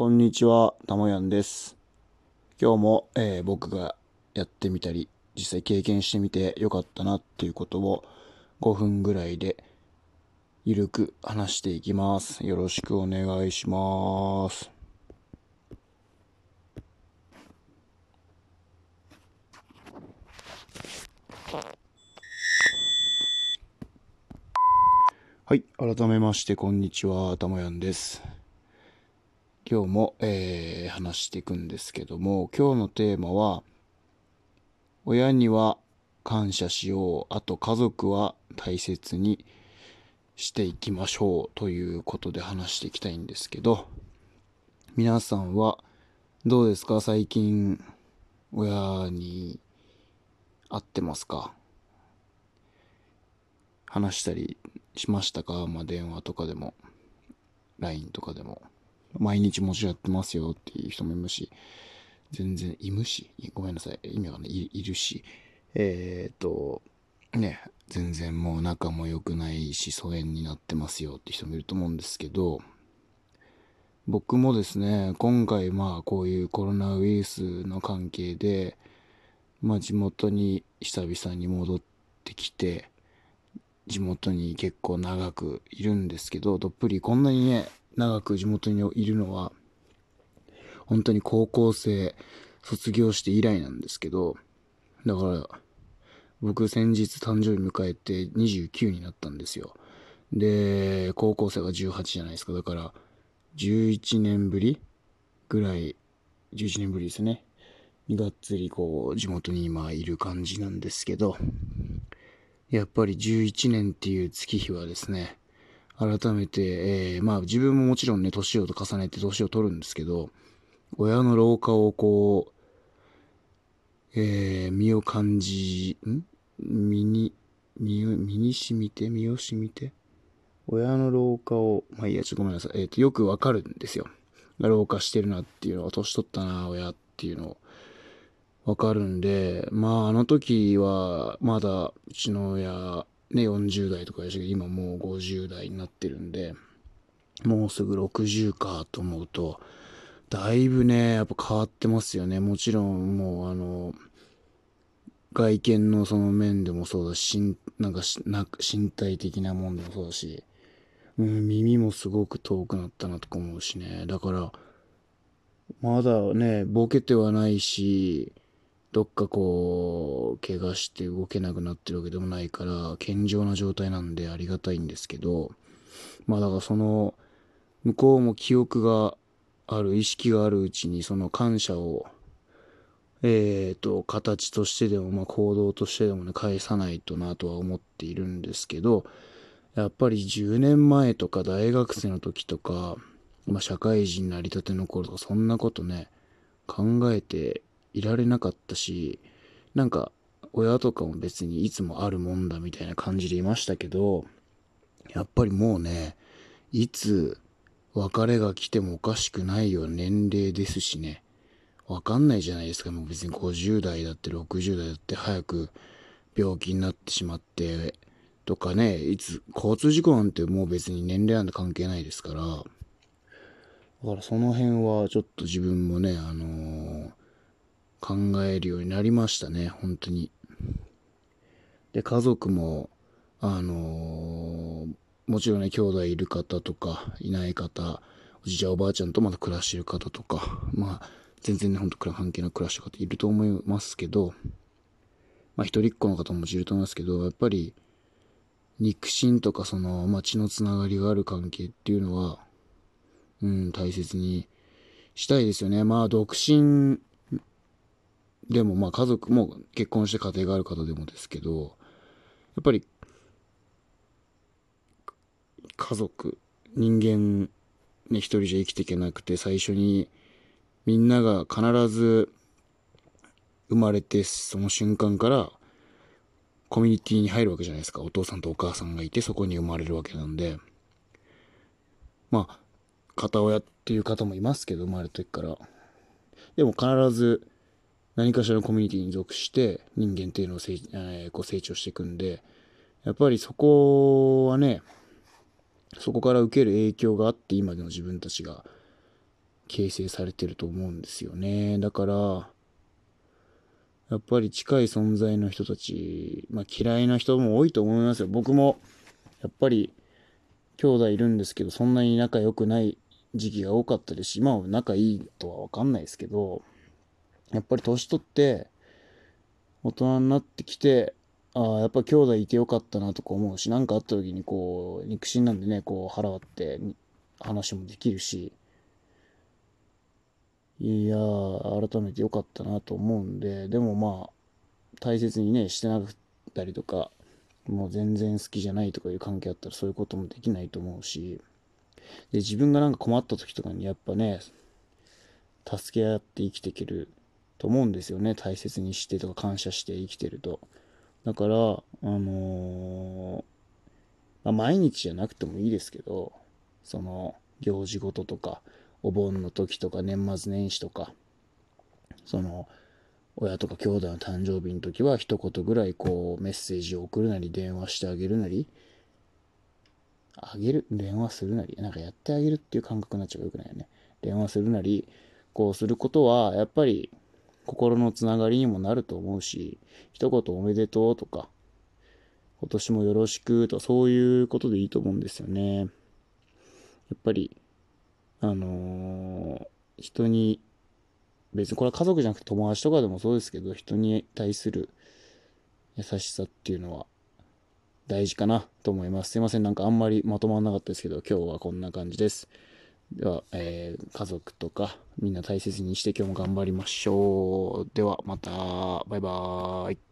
こんにちは、たもやんです。今日も、えー僕がやってみたり、実際経験してみてよかったなっていうことを5分ぐらいでゆるく話していきます。よろしくお願いします。はい、改めましてこんにちは、たもやんです。今日も、えー話していくんですけども今日のテーマは親には感謝しようあと家族は大切にしていきましょうということで話していきたいんですけど皆さんはどうですか？最近親に会ってますか？話したりしましたか？まあ電話とかでも LINE とかでも。毎日もちやってますよっていう人もいるし、全然、いむし、ごめんなさい、意味わかんない、いるし、えーっと、ね、全然もう仲も良くないし、疎遠になってますよって人もいると思うんですけど、僕もですね、今回まあこういうコロナウイルスの関係で、まあ地元に久々に戻ってきて、地元に結構長くいるんですけど、どっぷりこんなにね、長く地元にいるのは、本当に高校生卒業して以来なんですけど、だから、僕先日誕生日迎えて29になったんですよ。で、高校生が18じゃないですか。だから、11年ぶりぐらい、11年ぶりですね。がっつりこう、地元に今いる感じなんですけど、やっぱり11年っていう月日はですね、改めて、えーまあ自分ももちろんね、年を重ねて年を取るんですけど、親の老化をこう、えー身を感じ、ん？身に、身を、身に染みて、身を染みて、親の老化を、まあいいや、ちょっとごめんなさい。えっ、と、よくわかるんですよ。老化してるなっていうのは、年取ったな、親っていうのを。わかるんで、まああの時は、まだ、うちの親、ね、40代とかでしたけど、今もう50代になってるんで、もうすぐ60かと思うと、だいぶね、やっぱ変わってますよね。もちろん、もうあの、外見のその面でもそうだし、なんかしな身体的なもんでもそうだし、うん、耳もすごく遠くなったなとか思うしね。だから、まだね、ボケてはないし、どっかこう、怪我して動けなくなってるわけでもないから、健常な状態なんでありがたいんですけど、まあだからその、向こうも記憶がある、意識があるうちにその感謝を、えーと、形としてでも、まあ行動としてでもね、返さないとなとは思っているんですけど、やっぱり10年前とか大学生の時とか、まあ社会人になりたての頃とか、そんなことね、考えていられなかったし、なんか、親とかも別にいつもあるもんだみたいな感じでいましたけど、やっぱりもうね、いつ別れが来てもおかしくないような年齢ですしね、わかんないじゃないですか。もう別に50代だって60代だって早く病気になってしまって、とかね、いつ、交通事故なんてもう別に年齢なんて関係ないですから、だからその辺はちょっと自分もね、あのー考えるようになりましたね、本当に。で、家族も、あのーもちろんね、兄弟いる方とか、いない方、おじいちゃんおばあちゃんとまだ暮らしてる方とか、まあ、全然ね、ほんと関係なく暮らしてる方いると思いますけど、まあ、一人っ子の方もいると思いますけど、やっぱり、肉親とかその、まあ、血のつながりがある関係っていうのは、うん、大切にしたいですよね。まあ、独身でも、まあ、家族も結婚して家庭がある方でもですけど、やっぱり、家族、人間、ね、一人じゃ生きていけなくて、最初に、みんなが必ず、生まれて、その瞬間から、コミュニティに入るわけじゃないですか。お父さんとお母さんがいて、そこに生まれるわけなんで、まあ、片親っていう方もいますけど、生まれた時から。でも必ず、何かしらのコミュニティに属して人間っていうのを成,、えーこう成長していくんで、やっぱりそこはね、そこから受ける影響があって今での自分たちが形成されてると思うんですよね。だから、やっぱり近い存在の人たち、まあ嫌いな人も多いと思いますよ。僕も、やっぱり、兄弟いるんですけど、そんなに仲良くない時期が多かったですし、今は仲いいとはわかんないですけど、やっぱり年取って、大人になってきて、ああ、やっぱ兄弟いてよかったなとか思うし、何かあった時にこう、肉親なんでね、こう腹割って話もできるし、いやー、改めてよかったなと思うんで、でもまあ、大切にね、してなかったりとか、もう全然好きじゃないとかいう関係あったらそういうこともできないと思うし、で、自分がなんか困った時とかにやっぱね、助け合って生きていけると思うんですよね。大切にしてとか感謝して生きてると。だから、あのー、まあ、毎日じゃなくてもいいですけど、その、行事ごととか、お盆の時とか年末年始とか、その、親とか兄弟の誕生日の時は一言ぐらいこうメッセージを送るなり電話してあげるなり、あげる電話するなりなんかやってあげるっていう感覚になっちゃうよくないよね。電話するなり、こうすることは、やっぱり心のつながりにもなると思うし、一言おめでとうとか、今年もよろしくと、そういうことでいいと思うんですよね。やっぱり、あのー、人に、別にこれは家族じゃなくて友達とかでもそうですけど、人に対する優しさっていうのは大事かなと思います。すいません、なんかあんまりまとまらなかったですけど、今日はこんな感じです。では、えー、家族とかみんな大切にして今日も頑張りましょう。ではまた、バイバーイ。